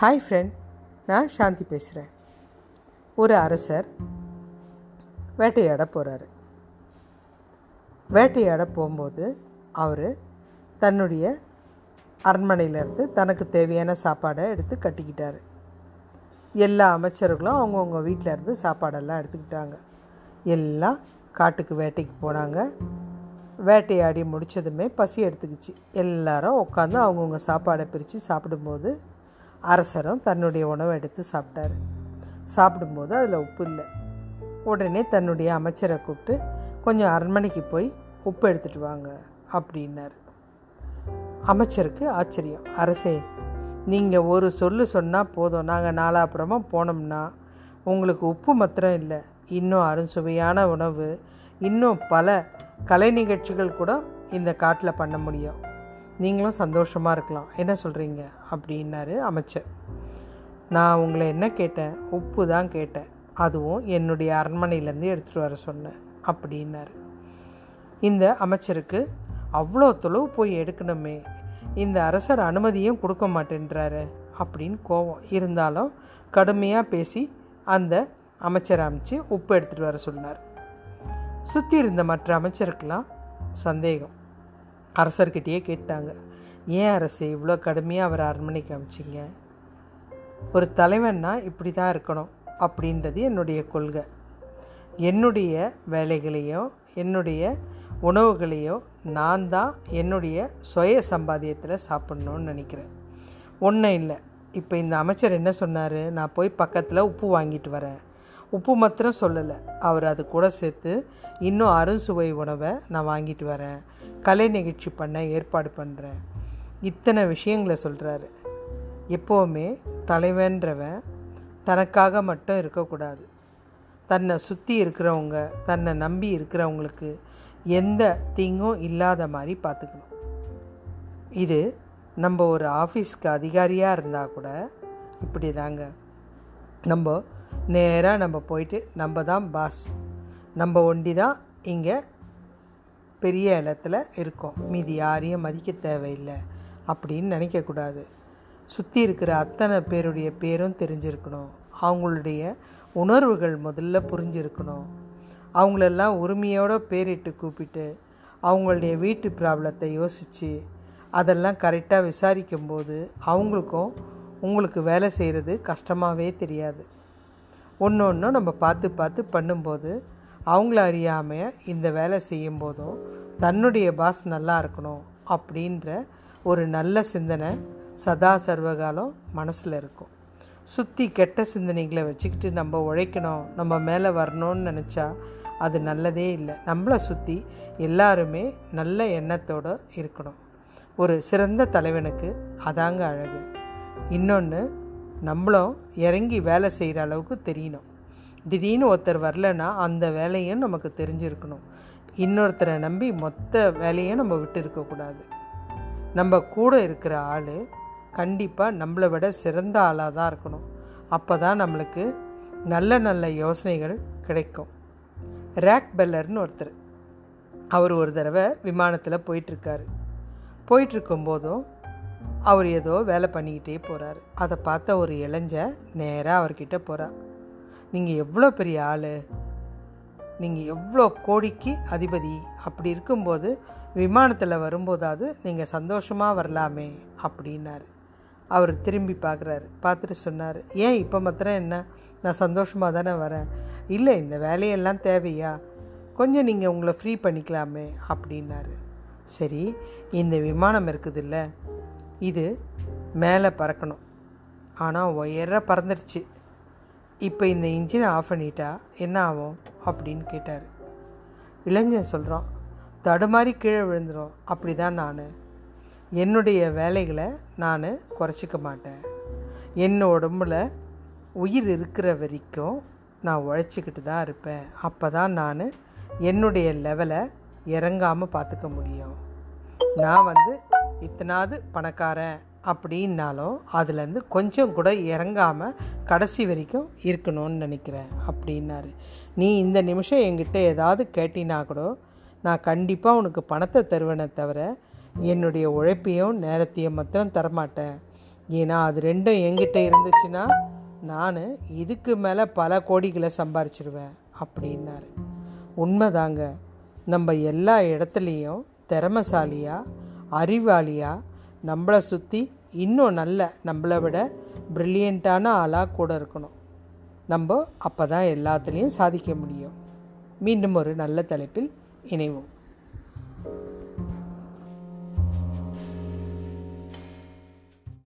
Hi friend நான் சாந்தி பேசுகிறேன் ஒரு அரசர் வேட்டையாட போகிறாரு வேட்டையாட போகும்போது அவர் தன்னுடைய அரண்மனையிலேருந்து தனக்கு தேவையான சாப்பாடை எடுத்து கட்டிக்கிட்டார். எல்லா அமைச்சர்களும் அவங்கவுங்க வீட்டில் இருந்து சாப்பாடெல்லாம் எடுத்துக்கிட்டாங்க. எல்லாம் காட்டுக்கு வேட்டைக்கு போனாங்க. வேட்டையாடி முடித்ததுமே பசி எடுத்துக்கிச்சு. எல்லாரும் உட்காந்து அவங்கவுங்க சாப்பாடை பிரித்து சாப்பிடும்போது அரசரும் தன்னுடைய உணவை எடுத்து சாப்பிட்டாரு. சாப்பிடும்போது அதில் உப்பு இல்லை. உடனே தன்னுடைய அமைச்சரை கூப்பிட்டு கொஞ்சம் அரண்மனைக்கு போய் உப்பு எடுத்துகிட்டு வாங்க அப்படின்னார். அமைச்சருக்கு ஆச்சரியம். அரசே நீங்கள் ஒரு சொல்லு சொன்னால் போதும். நாங்கள் நாலாப்புறமா போனோம்னா உங்களுக்கு உப்பு மாத்திரம் இல்லை. இன்னும் அருஞ்சுவையான உணவு இன்னும் பல கலை நிகழ்ச்சிகள் கூட இந்த காட்டில் பண்ண முடியும். நீங்களும் சந்தோஷமாக இருக்கலாம். என்ன சொல்கிறீங்க அப்படின்னாரு அமைச்சர். நான் உங்களை என்ன கேட்டேன்? உப்பு தான் கேட்டேன். அதுவும் என்னுடைய அரண்மனையிலேருந்து எடுத்துகிட்டு வர சொன்னேன் அப்படின்னாரு. இந்த அமைச்சருக்கு அவ்வளோ தொலைவு போய் எடுக்கணுமே. இந்த அரசர் அனுமதியும் கொடுக்க மாட்டேன்றாரு அப்படின்னு கோவம் இருந்தாலும் கடுமையாக பேசி அந்த அமைச்சரை அமைச்சு உப்பு எடுத்துகிட்டு வர சொன்னார். சுற்றி இருந்த மற்ற அமைச்சருக்கெல்லாம் சந்தேகம். அரசர்கிட்டயே கேட்டாங்க. ஏன் அரசு இவ்வளோ கடுமையாக அவர் அரண்மனைக்கு அமைச்சிங்க? ஒரு தலைவன்னா இப்படி தான் இருக்கணும் அப்படின்றது என்னுடைய கொள்கை. என்னுடைய வேலைகளையோ என்னுடைய உணவுகளையோ நான் தான் என்னுடைய சுய சம்பாதியத்தில் சாப்பிட்ணுன்னு நினைக்கிறேன். ஒன்றும் இல்லை. இப்போ இந்த அமைச்சர் என்ன சொன்னார்? நான் போய் பக்கத்தில் உப்பு வாங்கிட்டு வரேன். உப்பு மாத்திரம் சொல்லலை. அவர் அது கூட சேர்த்து இன்னும் அறுசுவை உணவை நான் வாங்கிட்டு வரேன். கலை நிகழ்ச்சி பண்ண ஏற்பாடு பண்ணுறேன் இத்தனை விஷயங்களை சொல்கிறாரு எப்போவுமே தலைவன்றவன் தனக்காக மட்டும் இருக்கக்கூடாது. தன்னை சுற்றி இருக்கிறவங்க தன்னை நம்பி இருக்கிறவங்களுக்கு எந்த தீங்கும் இல்லாத மாதிரி பார்த்துக்கணும். இது நம்ம ஒரு ஆஃபீஸ்க்கு அதிகாரியாக இருந்தால் கூட இப்படி தாங்க. நம்ம நேராக நம்ம போயிட்டு நம்ம தான் பாஸ் நம்ம ஒண்டி தான் இங்கே பெரிய இடத்துல இருக்கோம். மீதி யாரையும் மதிக்க தேவையில்லை அப்படின்னு நினைக்கக்கூடாது. சுற்றி இருக்கிற அத்தனை பேருடைய பேரும் தெரிஞ்சிருக்கணும். அவங்களுடைய உணர்வுகள் முதல்ல புரிஞ்சிருக்கணும். அவங்களெல்லாம் உரிமையோடு பேரிட்டு கூப்பிட்டு அவங்களுடைய வீட்டு ப்ராப்ளத்தை யோசித்து அதெல்லாம் கரெக்டாக விசாரிக்கும்போது அவங்களுக்கும் உங்களுக்கு வேலை செய்கிறது கஷ்டமாகவே தெரியாது. ஒன்று ஒன்றும் நம்ம பார்த்து பார்த்து பண்ணும்போது அவங்கள அறியாமல் இந்த வேலை செய்யும்போதும் தன்னுடைய பாஸ் நல்லா இருக்கணும் அப்படின்ற ஒரு நல்ல சிந்தனை சதா சர்வகாலம் மனசில் இருக்கும். சுற்றி கெட்ட சிந்தனைகளை வச்சுக்கிட்டு நம்ம உழைக்கணும் நம்ம மேலே வரணும்னு நினச்சா அது நல்லதே இல்லை. நம்மளை சுற்றி எல்லாருமே நல்ல எண்ணத்தோடு இருக்கணும். ஒரு சிறந்த தலைவனுக்கு அதாங்க அழகு. இன்னொன்று நம்மளும் இறங்கி வேலை செய்கிற அளவுக்கு தெரியணும். திடீர்னு ஒருத்தர் வரலன்னா அந்த வேலையும் நமக்கு தெரிஞ்சிருக்கணும். இன்னொருத்தரை நம்பி மொத்த வேலையும் நம்ம விட்டு இருக்கக்கூடாது நம்ம கூட இருக்கிற ஆள் கண்டிப்பாக நம்மளை விட சிறந்த ஆளாக தான் இருக்கணும். அப்போ தான் நம்மளுக்கு நல்ல நல்ல யோசனைகள் கிடைக்கும். ரேக் பெல்லர்னு ஒருத்தர். அவர் ஒரு தடவை விமானத்தில் போயிட்டுருக்காரு. போயிட்டுருக்கும்போதும் அவர் ஏதோ வேலை பண்ணிக்கிட்டே போகிறாரு அதை பார்த்த ஒரு இளைஞ நேராக அவர்கிட்ட போகிறார் நீங்கள் எவ்வளோ பெரிய ஆள்? நீங்கள் எவ்வளோ கோடிக்கு அதிபதி? அப்படி இருக்கும்போது விமானத்தில் வரும்போதாவது நீங்கள் சந்தோஷமாக வரலாமே அப்படின்னாரு. அவர் திரும்பி பார்க்குறாரு பார்த்துட்டு சொன்னார் ஏன் இப்போ மாத்திரம் என்ன? நான் சந்தோஷமாக தானே வரேன். இல்லை இந்த வேலையெல்லாம் தேவையா? கொஞ்சம் நீங்கள் உங்களை ஃப்ரீ பண்ணிக்கலாமே அப்படின்னாரு. சரி இந்த விமானம் இருக்குதுல்ல இது மேலே பறக்கணும். ஆனால் உயர பறந்துருச்சு. இப்போ இந்த இன்ஜினை ஆஃப் பண்ணிட்டா என்ன ஆகும் அப்படின்னு கேட்டார். இளைஞன் சொல்கிறான் தடுமாறி கீழே விழுந்துடும் அப்படி தான் நான். என்னுடைய வேலைகளை நான் குறைச்சிக்க மாட்டேன். என் உடம்புல உயிர் இருக்கிற வரைக்கும் நான் உழைச்சிக்கிட்டு தான் இருப்பேன். அப்போ தான் நான் என்னுடைய லெவலை இறங்காமல் பார்த்துக்க முடியும். நான் வந்து இத்தனாவது பணக்காரன். அப்படின்னாலும் அதுலேருந்து கொஞ்சம் கூட இறங்காமல் கடைசி வரைக்கும் இருக்கணும்னு நினைக்கிறேன் அப்படின்னாரு. நீ இந்த நிமிஷம் என்கிட்ட ஏதாவது கேட்டினா கூட நான் கண்டிப்பாக உனக்கு பணத்தை தருவேனே தவிர என்னுடைய உழைப்பையும் நேரத்தையும் மாத்திரம் தரமாட்டேன். ஏன்னா அது ரெண்டும் என்கிட்ட இருந்துச்சுன்னா நான் இதுக்கு மேலே பல கோடிகளை சம்பாரிச்சிருவேன் அப்படின்னாரு. உண்மைதாங்க. நம்ம எல்லா இடத்துலையும் திறமசாலியாக அறிவாளியாக நம்மளை சுற்றி இன்னும் நல்ல நம்மளை விட ப்ரில்லியண்ட்டான ஆளாக கூட இருக்கணும். நம்ம அப்போ தான் எல்லாத்துலேயும் சாதிக்க முடியும். மீண்டும் ஒரு நல்ல தலைப்பில் இணைவோம்.